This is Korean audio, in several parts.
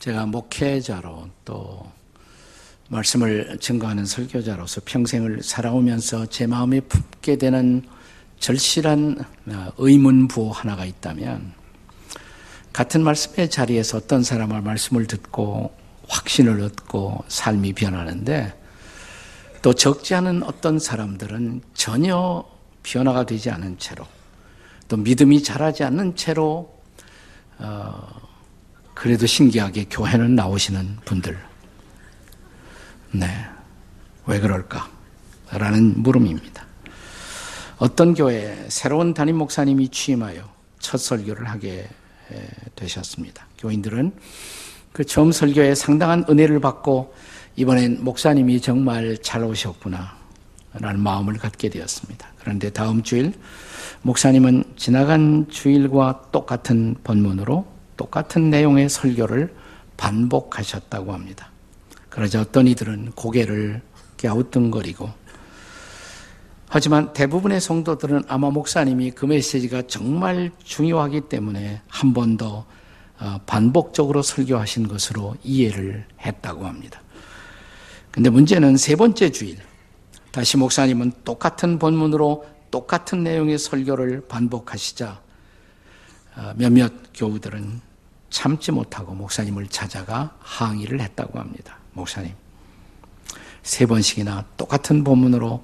제가 목회자로 또 말씀을 증거하는 설교자로서 평생을 살아오면서 제 마음에 품게 되는 절실한 의문부호 하나가 있다면 같은 말씀의 자리에서 어떤 사람의 말씀을 듣고 확신을 얻고 삶이 변하는데 또 적지 않은 어떤 사람들은 전혀 변화가 되지 않은 채로 또 믿음이 자라지 않는 채로 어, 그래도 신기하게 교회는 나오시는 분들. 네. 왜 그럴까? 라는 물음입니다. 어떤 교회에 새로운 담임 목사님이 취임하여 첫 설교를 하게 되셨습니다. 교인들은 그 처음 설교에 상당한 은혜를 받고 이번엔 목사님이 정말 잘 오셨구나 라는 마음을 갖게 되었습니다. 그런데 다음 주일 목사님은 지나간 주일과 똑같은 본문으로 똑같은 내용의 설교를 반복하셨다고 합니다. 그러자 어떤 이들은 고개를 갸우뚱거리고 하지만 대부분의 성도들은 아마 목사님이 그 메시지가 정말 중요하기 때문에 한 번더 어, 반복적으로 설교하신 것으로 이해를 했다고 합니다. 근데 문제는 세 번째 주일, 다시 목사님은 똑같은 본문으로 똑같은 내용의 설교를 반복하시자 어, 몇몇 교우들은 참지 못하고 목사님을 찾아가 항의를 했다고 합니다. 목사님. 세 번씩이나 똑같은 본문으로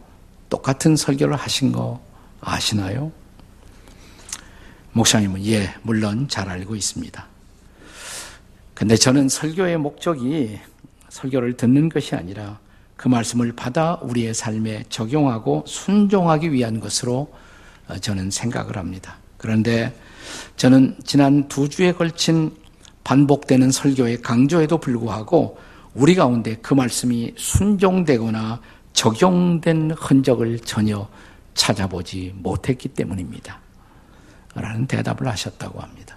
똑같은 설교를 하신 거 아시나요? 목사님은 예, 물론 잘 알고 있습니다. 근데 저는 설교의 목적이 설교를 듣는 것이 아니라 그 말씀을 받아 우리의 삶에 적용하고 순종하기 위한 것으로 저는 생각을 합니다. 그런데 저는 지난 두 주에 걸친 반복되는 설교의 강조에도 불구하고 우리 가운데 그 말씀이 순종되거나 적용된 흔적을 전혀 찾아보지 못했기 때문입니다. 라는 대답을 하셨다고 합니다.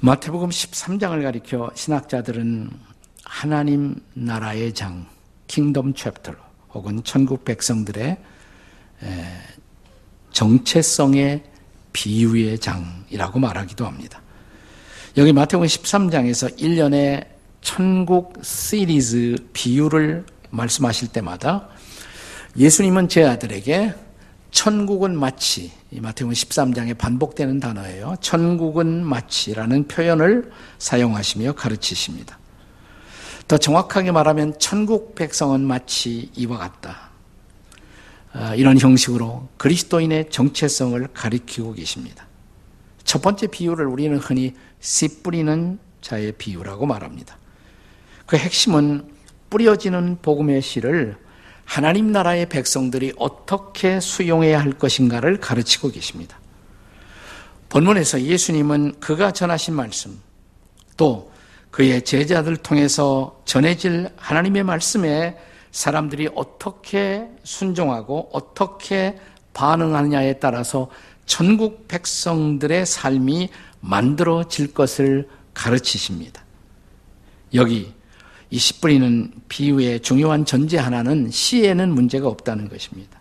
마태복음 13장을 가리켜 신학자들은 하나님 나라의 장, Kingdom Chapter 혹은 천국 백성들의 정체성의 비유의 장이라고 말하기도 합니다. 여기 마태복음 13장에서 일련의 천국 시리즈 비유를 말씀하실 때마다 예수님은 제자들에게 천국은 마치 마태복음 13장에 반복되는 단어예요. 천국은 마치라는 표현을 사용하시며 가르치십니다. 더 정확하게 말하면 천국 백성은 마치 이와 같다. 아, 이런 형식으로 그리스도인의 정체성을 가리키고 계십니다. 첫 번째 비유를 우리는 흔히 씨 뿌리는 자의 비유라고 말합니다. 그 핵심은 뿌려지는 복음의 씨를 하나님 나라의 백성들이 어떻게 수용해야 할 것인가를 가르치고 계십니다. 본문에서 예수님은 그가 전하신 말씀, 또 그의 제자들 통해서 전해질 하나님의 말씀에 사람들이 어떻게 순종하고 어떻게 반응하느냐에 따라서 전국 백성들의 삶이 만들어질 것을 가르치십니다. 여기 이씨 뿌리는 비유의 중요한 전제 하나는 시에는 문제가 없다는 것입니다.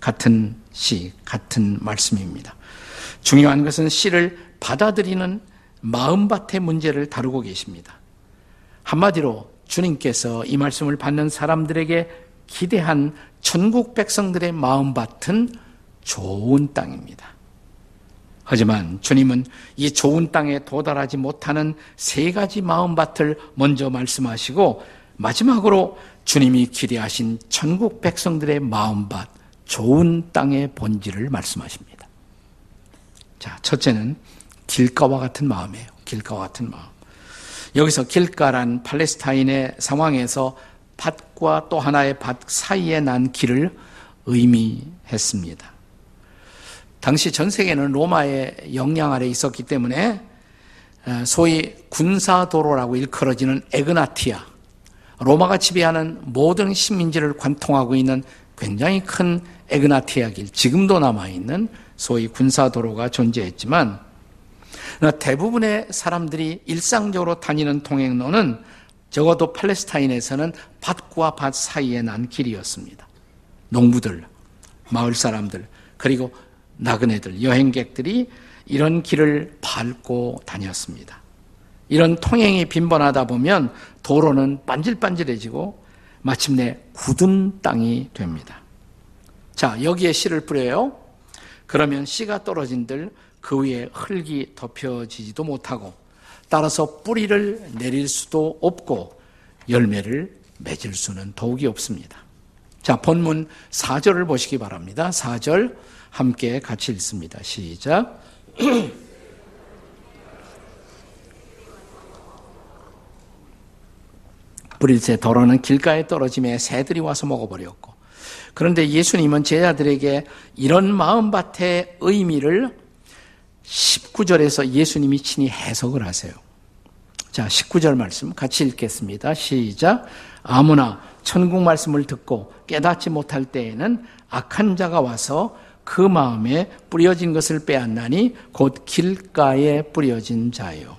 같은 시, 같은 말씀입니다. 중요한 것은 씨를 받아들이는 마음밭의 문제를 다루고 계십니다. 한마디로 주님께서 이 말씀을 받는 사람들에게 기대한 천국 백성들의 마음밭은 좋은 땅입니다. 하지만 주님은 이 좋은 땅에 도달하지 못하는 세 가지 마음밭을 먼저 말씀하시고 마지막으로 주님이 기대하신 천국 백성들의 마음밭, 좋은 땅의 본질을 말씀하십니다. 자, 첫째는 길가와 같은 마음이에요. 길가와 같은 마음. 여기서 길가란 팔레스타인의 상황에서 밭과 또 하나의 밭 사이에 난 길을 의미했습니다. 당시 전 세계는 로마의 영향 아래 있었기 때문에 소위 군사도로라고 일컬어지는 에그나티아, 로마가 지배하는 모든 식민지를 관통하고 있는 굉장히 큰 에그나티아 길, 지금도 남아있는 소위 군사도로가 존재했지만 대부분의 사람들이 일상적으로 다니는 통행로는 적어도 팔레스타인에서는 밭과 밭 사이에 난 길이었습니다. 농부들, 마을 사람들, 그리고 나그네들, 여행객들이 이런 길을 밟고 다녔습니다. 이런 통행이 빈번하다 보면 도로는 반질반질해지고 마침내 굳은 땅이 됩니다. 자, 여기에 씨를 뿌려요. 그러면 씨가 떨어진들 그 위에 흙이 덮여지지도 못하고 따라서 뿌리를 내릴 수도 없고 열매를 맺을 수는 더욱이 없습니다. 자, 본문 4절을 보시기 바랍니다. 4절 함께 같이 읽습니다. 시작. 뿌릴새 더러는 길가에 떨어짐에 새들이 와서 먹어버렸고 그런데 예수님은 제자들에게 이런 마음밭의 의미를 19절에서 예수님이 친히 해석을 하세요. 자, 19절 말씀 같이 읽겠습니다. 시작. 아무나 천국 말씀을 듣고 깨닫지 못할 때에는 악한 자가 와서 그 마음에 뿌려진 것을 빼앗나니 곧 길가에 뿌려진 자요.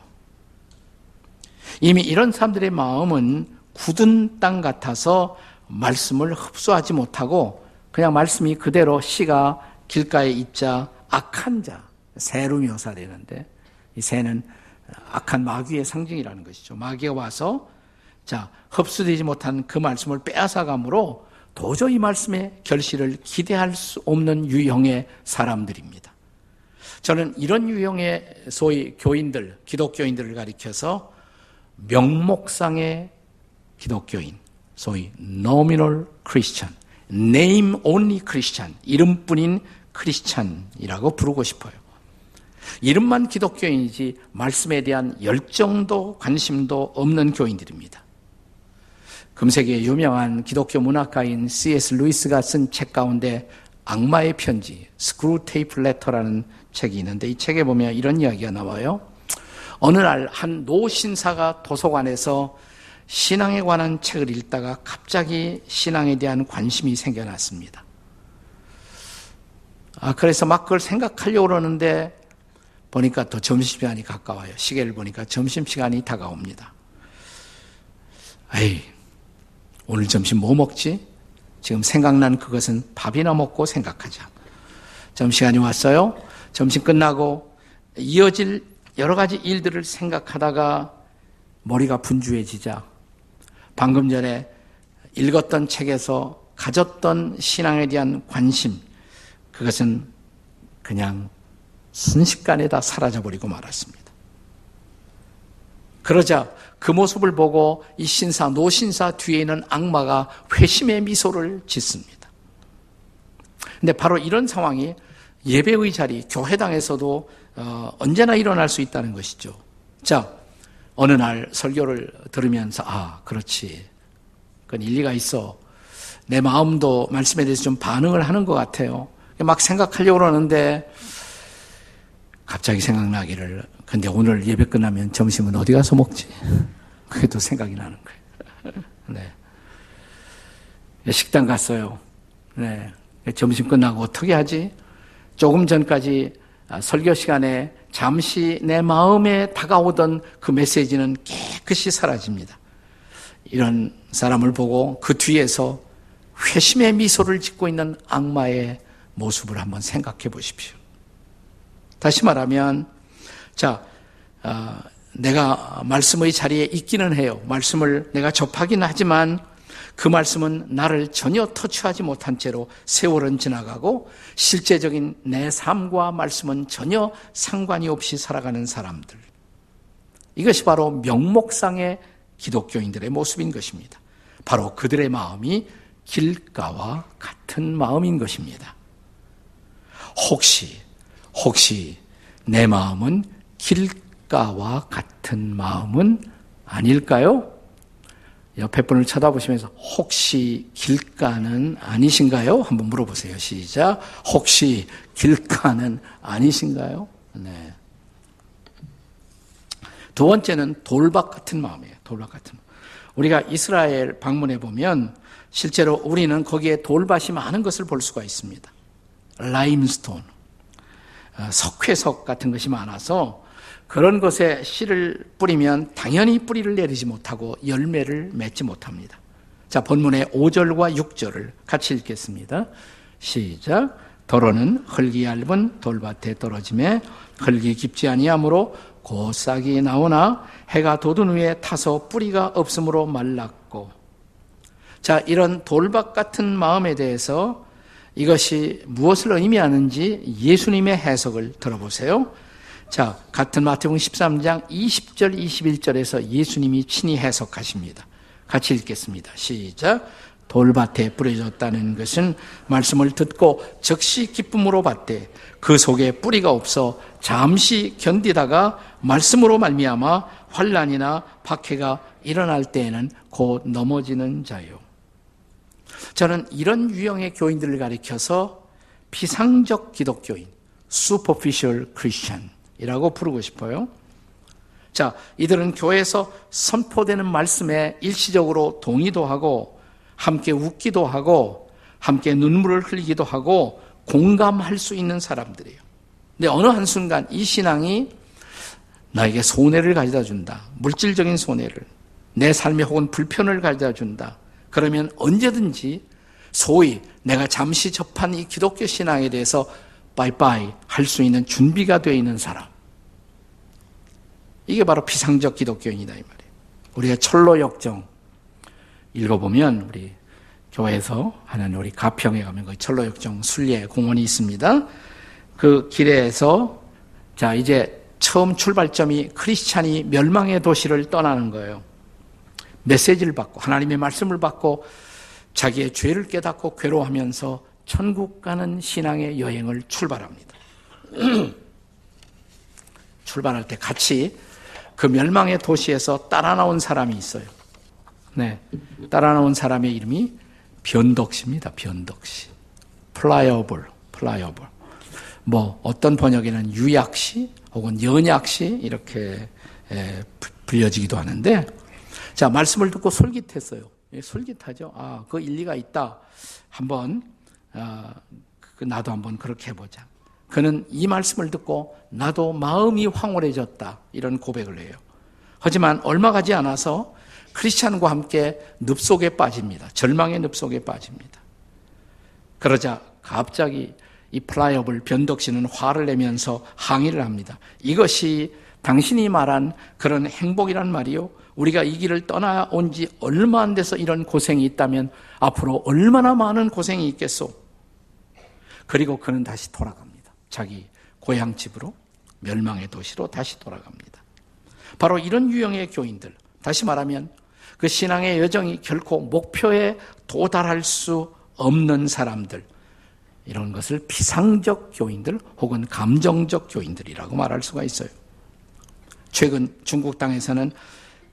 이미 이런 사람들의 마음은 굳은 땅 같아서 말씀을 흡수하지 못하고 그냥 말씀이 그대로 씨가 길가에 있자 악한 자, 새로 묘사되는데 이 새는 악한 마귀의 상징이라는 것이죠. 마귀가 와서 자, 흡수되지 못한 그 말씀을 빼앗아감으로 도저히 말씀의 결실을 기대할 수 없는 유형의 사람들입니다. 저는 이런 유형의 소위 교인들, 기독교인들을 가리켜서 명목상의 기독교인, 소위 nominal Christian, name only Christian, 이름뿐인 크리스찬이라고 부르고 싶어요. 이름만 기독교인이지 말씀에 대한 열정도 관심도 없는 교인들입니다. 금세기의 유명한 기독교 문학가인 C.S. 루이스가 쓴 책 가운데 악마의 편지, Screwtape Letter라는 책이 있는데 이 책에 보면 이런 이야기가 나와요. 어느 날 한 노신사가 도서관에서 신앙에 관한 책을 읽다가 갑자기 신앙에 대한 관심이 생겨났습니다. 아, 그래서 막 그걸 생각하려고 그러는데 보니까 또 점심시간이 가까워요. 시계를 보니까 점심시간이 다가옵니다. 에이, 오늘 점심 뭐 먹지? 지금 생각난 그것은 밥이나 먹고 생각하자. 점심시간이 왔어요. 점심 끝나고 이어질 여러 가지 일들을 생각하다가 머리가 분주해지자 방금 전에 읽었던 책에서 가졌던 신앙에 대한 관심, 그것은 그냥 순식간에 다 사라져버리고 말았습니다. 그러자 그 모습을 보고 이 신사, 노신사 뒤에 있는 악마가 회심의 미소를 짓습니다. 근데 바로 이런 상황이 예배의 자리, 교회당에서도 어, 언제나 일어날 수 있다는 것이죠. 자, 어느 날 설교를 들으면서 아 그렇지 그건 일리가 있어 내 마음도 말씀에 대해서 좀 반응을 하는 것 같아요 막 생각하려고 그러는데 갑자기 생각나기를 근데 오늘 예배 끝나면 점심은 어디 가서 먹지 그게 또 생각이 나는 거예요 네. 식당 갔어요 네. 점심 끝나고 어떻게 하지 조금 전까지 설교 시간에 잠시 내 마음에 다가오던 그 메시지는 깨끗이 사라집니다. 이런 사람을 보고 그 뒤에서 회심의 미소를 짓고 있는 악마의 모습을 한번 생각해 보십시오. 다시 말하면, 자, 어, 내가 말씀의 자리에 있기는 해요. 말씀을 내가 접하기는 하지만 그 말씀은 나를 전혀 터치하지 못한 채로 세월은 지나가고 실제적인 내 삶과 말씀은 전혀 상관이 없이 살아가는 사람들. 이것이 바로 명목상의 기독교인들의 모습인 것입니다. 바로 그들의 마음이 길가와 같은 마음인 것입니다. 혹시, 혹시 내 마음은 길가와 같은 마음은 아닐까요? 옆에 분을 쳐다보시면서 혹시 길가는 아니신가요? 한번 물어보세요. 시작. 혹시 길가는 아니신가요? 네. 두 번째는 돌박 같은 마음이에요. 돌박 같은. 우리가 이스라엘 방문해 보면 실제로 우리는 거기에 돌밭이 많은 것을 볼 수가 있습니다. 라임스톤, 어, 석회석 같은 것이 많아서 그런 것에 씨를 뿌리면 당연히 뿌리를 내리지 못하고 열매를 맺지 못합니다. 자, 본문의 5절과 6절을 같이 읽겠습니다. 시작. 도로는 흙이 얇은 돌밭에 떨어짐에 흙이 깊지 아니하므로 곧 싹이 나오나 해가 돋은 후에 타서 뿌리가 없으므로 말랐고 자 이런 돌박 같은 마음에 대해서 이것이 무엇을 의미하는지 예수님의 해석을 들어보세요. 자, 같은 마태복음 13장 20절 21절에서 예수님이 친히 해석하십니다. 같이 읽겠습니다. 시작. 돌밭에 뿌려졌다는 것은 말씀을 듣고 즉시 기쁨으로 받되 그 속에 뿌리가 없어 잠시 견디다가 말씀으로 말미암아 환란이나 박해가 일어날 때에는 곧 넘어지는 자요. 저는 이런 유형의 교인들을 가리켜서 피상적 기독교인, superficial Christian이라고 부르고 싶어요. 자, 이들은 교회에서 선포되는 말씀에 일시적으로 동의도 하고 함께 웃기도 하고 함께 눈물을 흘리기도 하고 공감할 수 있는 사람들이에요. 근데 어느 한순간 이 신앙이 나에게 손해를 가져다 준다. 물질적인 손해를. 내 삶에 혹은 불편을 가져다 준다. 그러면 언제든지 소위 내가 잠시 접한 이 기독교 신앙에 대해서 빠이빠이 할 수 있는 준비가 되어 있는 사람. 이게 바로 비상적 기독교인이다 이 말이에요. 우리가 철로 역정 읽어보면 우리 교회에서 하는 우리 가평에 가면 그 철로 역정 순례 공원이 있습니다. 그 길에서 자 이제 처음 출발점이 크리스찬이 멸망의 도시를 떠나는 거예요. 메시지를 받고 하나님의 말씀을 받고 자기의 죄를 깨닫고 괴로워하면서 천국 가는 신앙의 여행을 출발합니다. 출발할 때 같이 그 멸망의 도시에서 따라 나온 사람이 있어요. 네. 따라 나온 사람의 이름이 변덕씨입니다. 변덕씨. Pliable, Pliable. 뭐, 어떤 번역에는 유약씨 혹은 연약씨 이렇게 불려지기도 하는데, 자, 말씀을 듣고 솔깃했어요. 예, 솔깃하죠. 아, 그 일리가 있다. 한번, 아, 그 나도 한번 그렇게 해보자. 그는 이 말씀을 듣고 나도 마음이 황홀해졌다. 이런 고백을 해요. 하지만 얼마 가지 않아서 크리스찬과 함께 늪 속에 빠집니다. 절망의 늪 속에 빠집니다. 그러자 갑자기 이 Pliable 변덕씨는 화를 내면서 항의를 합니다. 이것이 당신이 말한 그런 행복이란 말이요. 우리가 이 길을 떠나온 지 얼마 안 돼서 이런 고생이 있다면 앞으로 얼마나 많은 고생이 있겠소. 그리고 그는 다시 돌아갑니다. 자기 고향 집으로 멸망의 도시로 다시 돌아갑니다. 바로 이런 유형의 교인들, 다시 말하면 그 신앙의 여정이 결코 목표에 도달할 수 없는 사람들, 이런 것을 비상적 교인들 혹은 감정적 교인들이라고 말할 수가 있어요. 최근 중국 땅에서는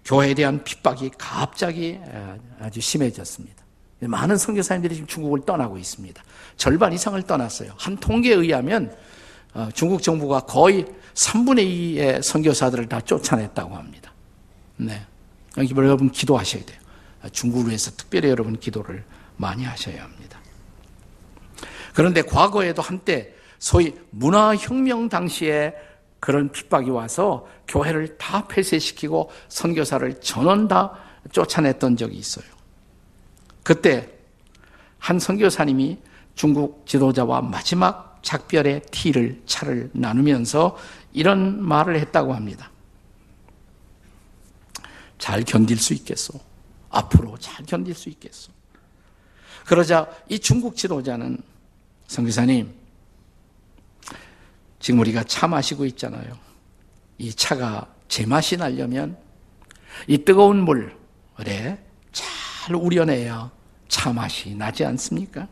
교회에 대한 핍박이 갑자기 아주 심해졌습니다. 많은 선교사님들이 지금 중국을 떠나고 있습니다. 절반 이상을 떠났어요. 한 통계에 의하면 어, 중국 정부가 거의 3분의 2의 선교사들을 다 쫓아냈다고 합니다. 네. 여러분 기도하셔야 돼요. 중국을 위해서 특별히 여러분 기도를 많이 하셔야 합니다. 그런데 과거에도 한때 소위 문화혁명 당시에 그런 핍박이 와서 교회를 다 폐쇄시키고 선교사를 전원 다 쫓아냈던 적이 있어요. 그때 한 선교사님이 중국 지도자와 마지막 작별의 티를 차를 나누면서 이런 말을 했다고 합니다. 잘 견딜 수 있겠소. 앞으로 잘 견딜 수 있겠소. 그러자 이 중국 지도자는 선교사님 지금 우리가 차 마시고 있잖아요. 이 차가 제맛이 나려면 이 뜨거운 물에 잘 우려내야 차 맛이 나지 않습니까?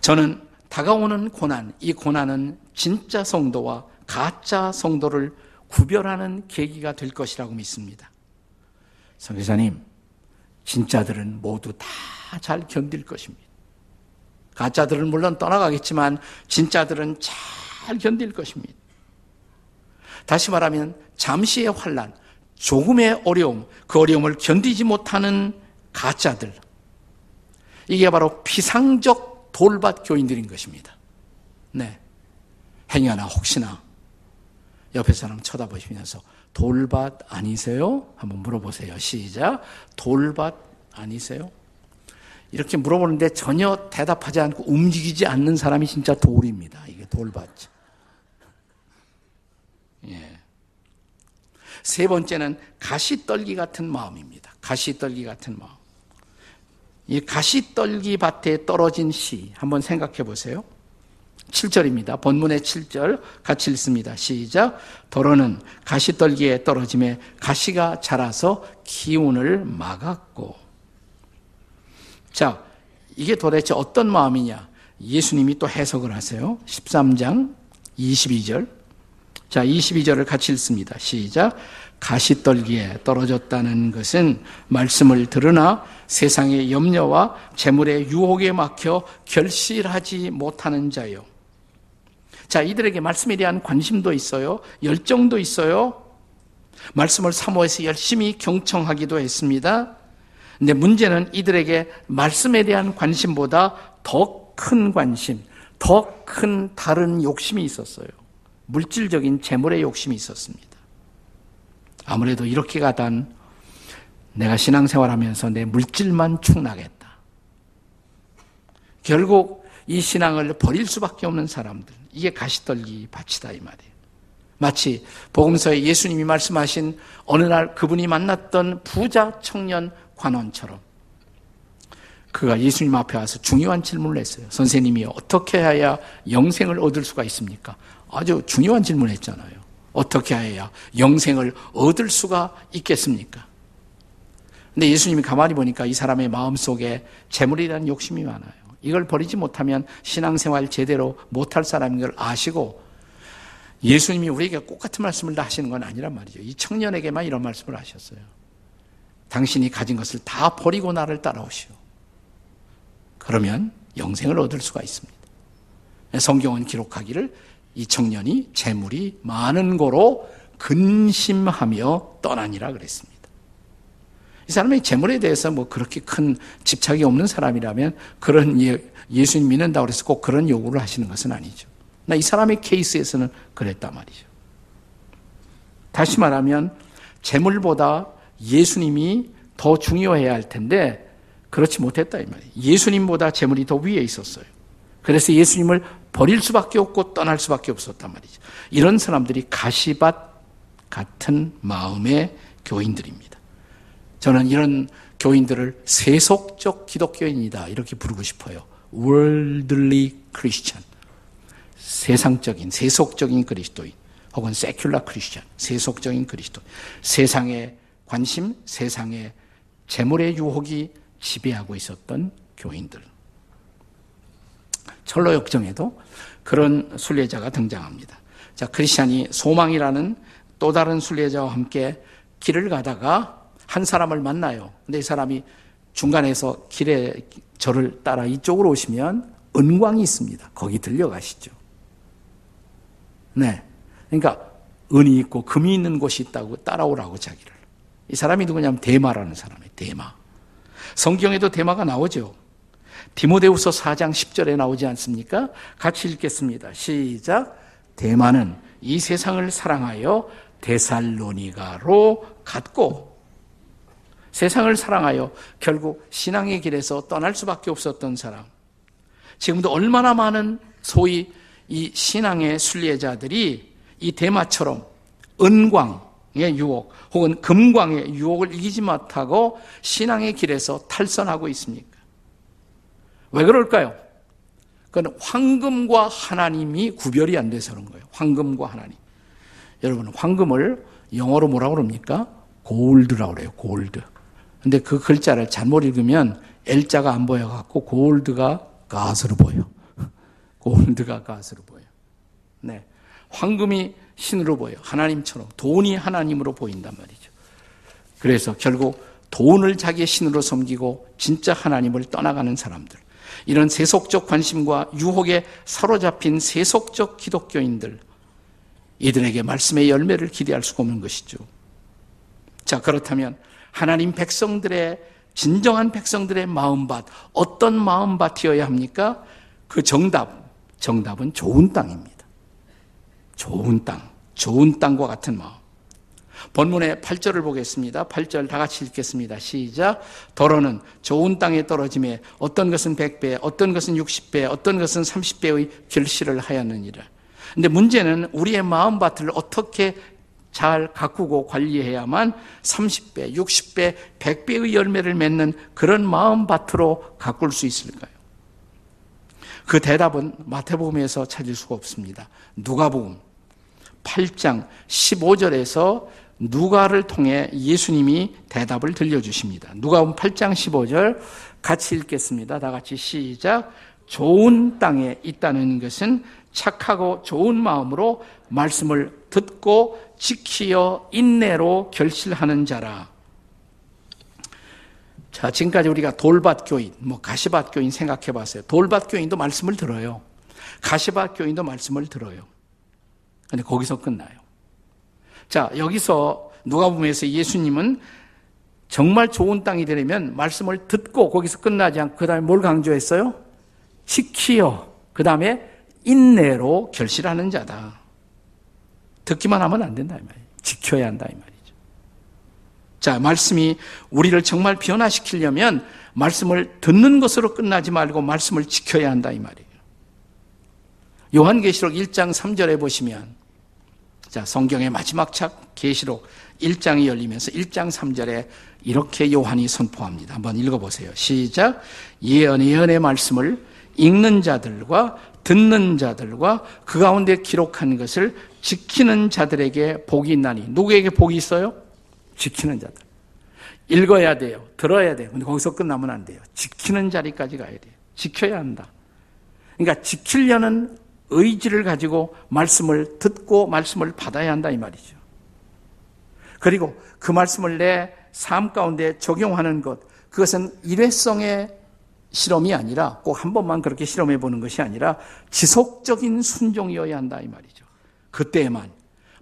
저는 다가오는 고난, 이 고난은 진짜 성도와 가짜 성도를 구별하는 계기가 될 것이라고 믿습니다. 성교사님, 진짜들은 모두 다 잘 견딜 것입니다. 가짜들은 물론 떠나가겠지만 진짜들은 잘 견딜 것입니다. 다시 말하면 잠시의 환란, 조금의 어려움, 그 어려움을 견디지 못하는 가짜들. 이게 바로 피상적 돌밭 교인들인 것입니다. 네. 행여나 혹시나 옆에 사람 쳐다보시면서 돌밭 아니세요? 한번 물어보세요. 시작. 돌밭 아니세요? 이렇게 물어보는데 전혀 대답하지 않고 움직이지 않는 사람이 진짜 돌입니다. 이게 돌밭. 세 번째는 가시떨기 같은 마음입니다. 가시떨기 같은 마음. 이 가시떨기 밭에 떨어진 씨 한번 생각해 보세요. 7절입니다. 본문의 7절 같이 읽습니다. 시작. 도로는 가시떨기에 떨어짐에 가시가 자라서 기운을 막았고. 자, 이게 도대체 어떤 마음이냐? 예수님이 또 해석을 하세요. 13장 22절. 자, 22절을 같이 읽습니다. 시작. 가시떨기에 떨어졌다는 것은 말씀을 들으나 세상의 염려와 재물의 유혹에 막혀 결실하지 못하는 자요. 자, 이들에게 말씀에 대한 관심도 있어요. 열정도 있어요. 말씀을 사모해서 열심히 경청하기도 했습니다. 근데 문제는 이들에게 말씀에 대한 관심보다 더 큰 관심, 더 큰 다른 욕심이 있었어요. 물질적인 재물의 욕심이 있었습니다. 아무래도 이렇게 가단 내가 신앙생활 하면서 내 물질만 충나겠다. 결국 이 신앙을 버릴 수밖에 없는 사람들. 이게 가시떨기 밭이다 이 말이에요. 마치 복음서에 예수님이 말씀하신 어느 날 그분이 만났던 부자 청년 관원처럼 그가 예수님 앞에 와서 중요한 질문을 했어요. 선생님이 어떻게 해야 영생을 얻을 수가 있습니까? 아주 중요한 질문을 했잖아요. 어떻게 해야 영생을 얻을 수가 있겠습니까? 근데 예수님이 가만히 보니까 이 사람의 마음 속에 재물이라는 욕심이 많아요. 이걸 버리지 못하면 신앙생활 제대로 못할 사람인 걸 아시고 예수님이 우리에게 꼭 같은 말씀을 다 하시는 건 아니란 말이죠. 이 청년에게만 이런 말씀을 하셨어요. 당신이 가진 것을 다 버리고 나를 따라오시오. 그러면 영생을 얻을 수가 있습니다. 성경은 기록하기를 이 청년이 재물이 많은 거로 근심하며 떠나니라 그랬습니다. 이 사람이 재물에 대해서 뭐 그렇게 큰 집착이 없는 사람이라면 그런 예, 예수님 믿는다고 해서 꼭 그런 요구를 하시는 것은 아니죠. 나 이 사람의 케이스에서는 그랬단 말이죠. 다시 말하면 재물보다 예수님이 더 중요해야 할 텐데 그렇지 못했다 이 말이에요. 예수님보다 재물이 더 위에 있었어요. 그래서 예수님을 버릴 수밖에 없고 떠날 수밖에 없었단 말이죠. 이런 사람들이 가시밭 같은 마음의 교인들입니다. 저는 이런 교인들을 세속적 기독교인이다 이렇게 부르고 싶어요. worldly Christian. 세상적인 세속적인 그리스도인 혹은 세큘라 크리스천 세속적인 그리스도 세상의 관심 세상의 재물의 유혹이 지배하고 있었던 교인들 철로 역정에도 그런 순례자가 등장합니다. 자, 크리스천이 소망이라는 또 다른 순례자와 함께 길을 가다가 한 사람을 만나요. 근데 이 사람이 중간에서 길에 저를 따라 이쪽으로 오시면 은광이 있습니다. 거기 들려가시죠. 네. 그러니까 은이 있고 금이 있는 곳이 있다고 따라오라고 자기를. 이 사람이 누구냐면 대마라는 사람이에요. 대마. 성경에도 대마가 나오죠. 디모데후서 4장 10절에 나오지 않습니까? 같이 읽겠습니다. 시작. 대마는 이 세상을 사랑하여 데살로니가로 갔고 세상을 사랑하여 결국 신앙의 길에서 떠날 수밖에 없었던 사람. 지금도 얼마나 많은 소위 이 신앙의 순례자들이 이 대마처럼 은광의 유혹 혹은 금광의 유혹을 이기지 못하고 신앙의 길에서 탈선하고 있습니까? 왜 그럴까요? 그건 황금과 하나님이 구별이 안 돼서 그런 거예요. 황금과 하나님. 여러분, 황금을 영어로 뭐라고 그럽니까? 골드라고 그래요. 골드. 근데 그 글자를 잘못 읽으면 L자가 안 보여갖고 골드가 가스로 보여. 골드가 가스로 보여. 네. 황금이 신으로 보여. 하나님처럼. 돈이 하나님으로 보인단 말이죠. 그래서 결국 돈을 자기의 신으로 섬기고 진짜 하나님을 떠나가는 사람들. 이런 세속적 관심과 유혹에 사로잡힌 세속적 기독교인들. 이들에게 말씀의 열매를 기대할 수가 없는 것이죠. 자, 그렇다면 하나님 백성들의 진정한 백성들의 마음밭 어떤 마음밭이어야 합니까? 그 정답 정답은 좋은 땅입니다. 좋은 땅, 좋은 땅과 같은 마음. 본문의 8절을 보겠습니다. 8절 다 같이 읽겠습니다. 시작. 더러는 좋은 땅에 떨어짐에 어떤 것은 100배, 어떤 것은 60배, 어떤 것은 30배의 결실을 하였느니라. 근데 문제는 우리의 마음밭을 어떻게 잘 가꾸고 관리해야만 30배, 60배, 100배의 열매를 맺는 그런 마음밭으로 가꿀 수 있을까요? 그 대답은 마태복음에서 찾을 수가 없습니다. 누가복음 8장 15절에서 누가를 통해 예수님이 대답을 들려주십니다. 누가복음 8장 15절 같이 읽겠습니다. 다 같이 시작. 좋은 땅에 있다는 것은 착하고 좋은 마음으로 말씀을 듣고 지키어 인내로 결실하는 자라. 자, 지금까지 우리가 돌밭 교인, 뭐 가시밭 교인 생각해 봤어요. 돌밭 교인도 말씀을 들어요. 가시밭 교인도 말씀을 들어요. 근데 거기서 끝나요. 자, 여기서 누가 보면서 예수님은 정말 좋은 땅이 되려면 말씀을 듣고 거기서 끝나지 않고 그 다음에 뭘 강조했어요? 지키어. 그 다음에 인내로 결실하는 자다. 듣기만 하면 안 된다 이 말이에요. 지켜야 한다 이 말이죠. 자, 말씀이 우리를 정말 변화시키려면 말씀을 듣는 것으로 끝나지 말고 말씀을 지켜야 한다 이 말이에요. 요한계시록 1장 3절에 보시면 자, 성경의 마지막 책 계시록 1장이 열리면서 1장 3절에 이렇게 요한이 선포합니다. 한번 읽어 보세요. 시작. 예언 예언의 말씀을 읽는 자들과 듣는 자들과 그 가운데 기록한 것을 지키는 자들에게 복이 있나니 누구에게 복이 있어요? 지키는 자들. 읽어야 돼요. 들어야 돼요. 근데 거기서 끝나면 안 돼요. 지키는 자리까지 가야 돼요. 지켜야 한다. 그러니까 지키려는 의지를 가지고 말씀을 듣고 말씀을 받아야 한다 이 말이죠. 그리고 그 말씀을 내 삶 가운데 적용하는 것, 그것은 일회성의 실험이 아니라 꼭 한 번만 그렇게 실험해 보는 것이 아니라 지속적인 순종이어야 한다 이 말이죠. 그때에만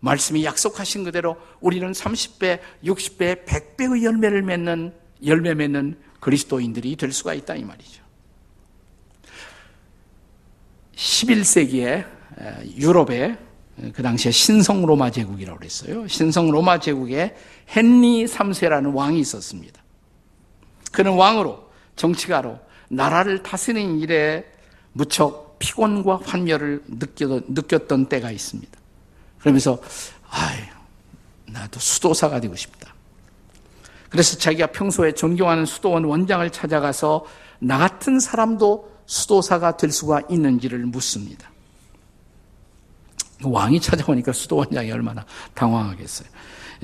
말씀이 약속하신 그대로 우리는 30배, 60배, 100배의 열매를 맺는 열매 맺는 그리스도인들이 될 수가 있다 이 말이죠. 11세기에 유럽에 그 당시에 신성 로마 제국이라고 그랬어요. 신성 로마 제국에 헨리 3세라는 왕이 있었습니다. 그는 왕으로 정치가로 나라를 다스리는 일에 무척 피곤과 환멸을 느꼈던, 때가 있습니다. 그러면서 아이 나도 수도사가 되고 싶다. 그래서 자기가 평소에 존경하는 수도원 원장을 찾아가서 나 같은 사람도 수도사가 될 수가 있는지를 묻습니다. 왕이 찾아오니까 수도원장이 얼마나 당황하겠어요.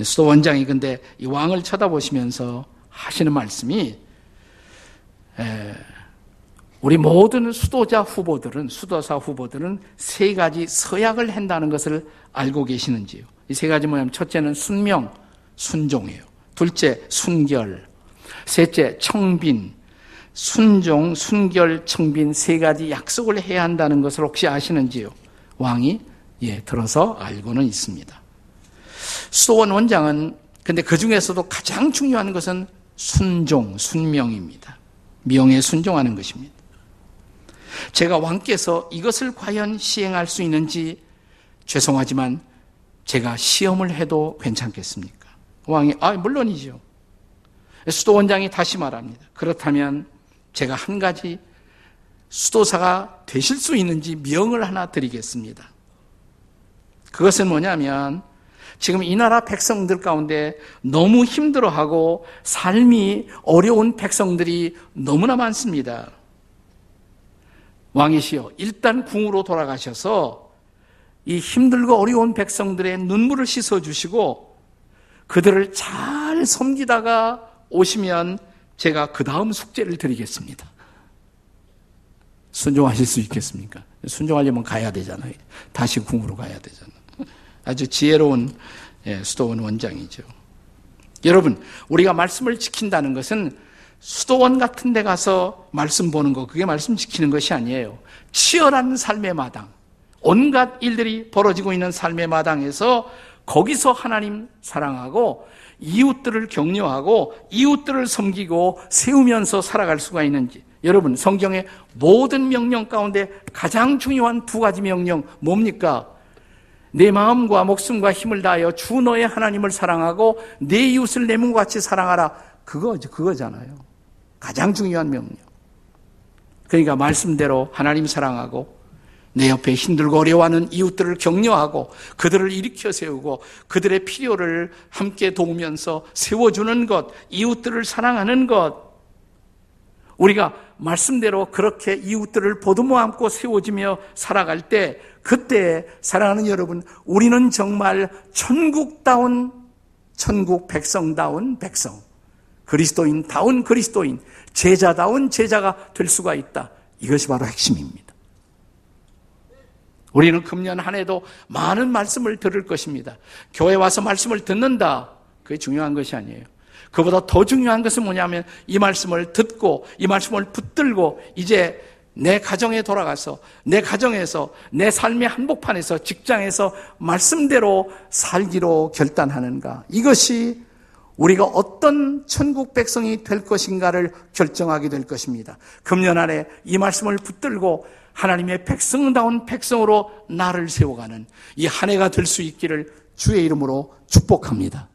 수도원장이 근데 이 왕을 쳐다보시면서 하시는 말씀이 우리 모든 수도자 후보들은 수도사 후보들은 세 가지 서약을 한다는 것을 알고 계시는지요? 이 세 가지 뭐냐면 첫째는 순명, 순종이에요. 둘째 순결, 셋째 청빈, 순종, 순결, 청빈 세 가지 약속을 해야 한다는 것을 혹시 아시는지요? 왕이 예 들어서 알고는 있습니다. 수도원 원장은 근데 그 중에서도 가장 중요한 것은 순종, 순명입니다. 명에 순종하는 것입니다. 제가 왕께서 이것을 과연 시행할 수 있는지 죄송하지만 제가 시험을 해도 괜찮겠습니까? 왕이, 아, 물론이죠. 수도원장이 다시 말합니다. 그렇다면 제가 한 가지 수도사가 되실 수 있는지 명을 하나 드리겠습니다. 그것은 뭐냐면 지금 이 나라 백성들 가운데 너무 힘들어하고 삶이 어려운 백성들이 너무나 많습니다. 왕이시여, 일단 궁으로 돌아가셔서 이 힘들고 어려운 백성들의 눈물을 씻어주시고 그들을 잘 섬기다가 오시면 제가 그 다음 숙제를 드리겠습니다. 순종하실 수 있겠습니까? 순종하려면 가야 되잖아요. 다시 궁으로 가야 되잖아요. 아주 지혜로운 예, 수도원 원장이죠. 여러분, 우리가 말씀을 지킨다는 것은 수도원 같은 데 가서 말씀 보는 거, 그게 말씀 지키는 것이 아니에요. 치열한 삶의 마당, 온갖 일들이 벌어지고 있는 삶의 마당에서 거기서 하나님 사랑하고 이웃들을 격려하고 이웃들을 섬기고 세우면서 살아갈 수가 있는지 여러분 성경의 모든 명령 가운데 가장 중요한 두 가지 명령 뭡니까? 내 마음과 목숨과 힘을 다하여 주 너의 하나님을 사랑하고 내 이웃을 내 몸과 같이 사랑하라. 그거 그거잖아요. 가장 중요한 명령. 그러니까 말씀대로 하나님 사랑하고 내 옆에 힘들고 어려워하는 이웃들을 격려하고 그들을 일으켜 세우고 그들의 필요를 함께 도우면서 세워주는 것, 이웃들을 사랑하는 것. 우리가 말씀대로 그렇게 이웃들을 보듬어 안고 세워지며 살아갈 때 그때 사랑하는 여러분, 우리는 정말 천국다운 천국 백성다운 백성, 그리스도인다운 그리스도인, 제자다운 제자가 될 수가 있다. 이것이 바로 핵심입니다. 우리는 금년 한 해도 많은 말씀을 들을 것입니다. 교회 와서 말씀을 듣는다. 그게 중요한 것이 아니에요. 그보다 더 중요한 것은 뭐냐면 이 말씀을 듣고 이 말씀을 붙들고 이제 내 가정에 돌아가서 내 가정에서 내 삶의 한복판에서 직장에서 말씀대로 살기로 결단하는가. 이것이 우리가 어떤 천국 백성이 될 것인가를 결정하게 될 것입니다. 금년 안에 이 말씀을 붙들고 하나님의 백성다운 백성으로 나를 세워가는 이 한 해가 될 수 있기를 주의 이름으로 축복합니다.